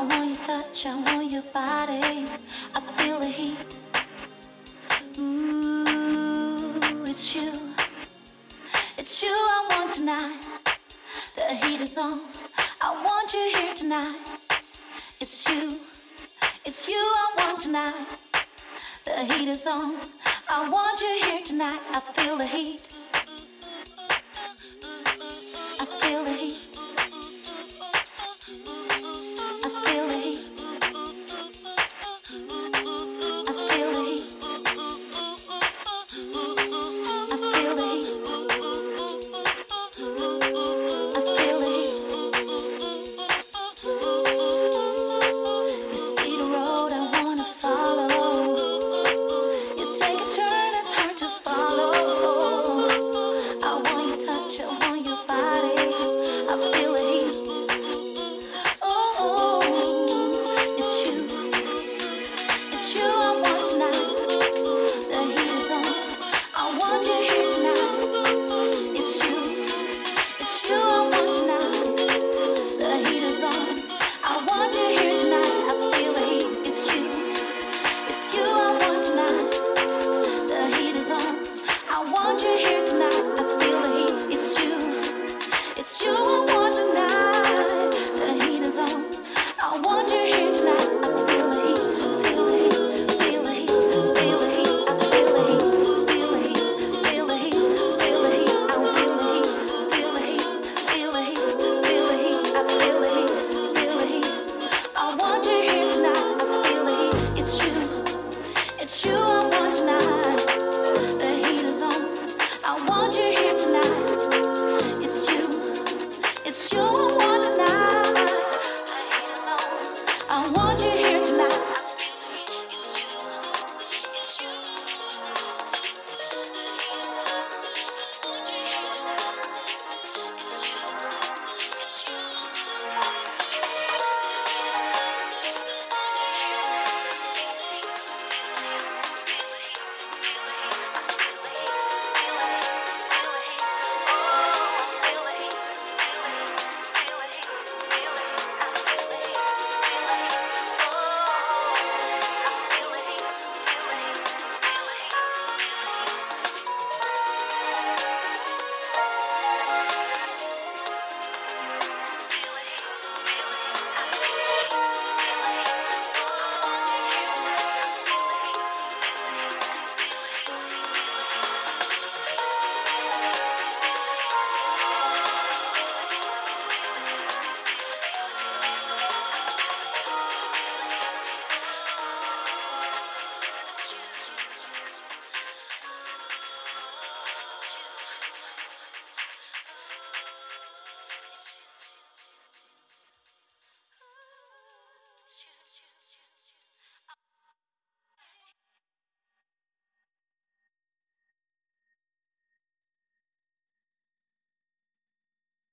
I want your touch, I want your body. I feel the heat. Ooh, it's you. It's you I want tonight. The heat is on. I want you here tonight. It's you. It's you I want tonight. The heat is on. I want you here tonight. I feel the heat.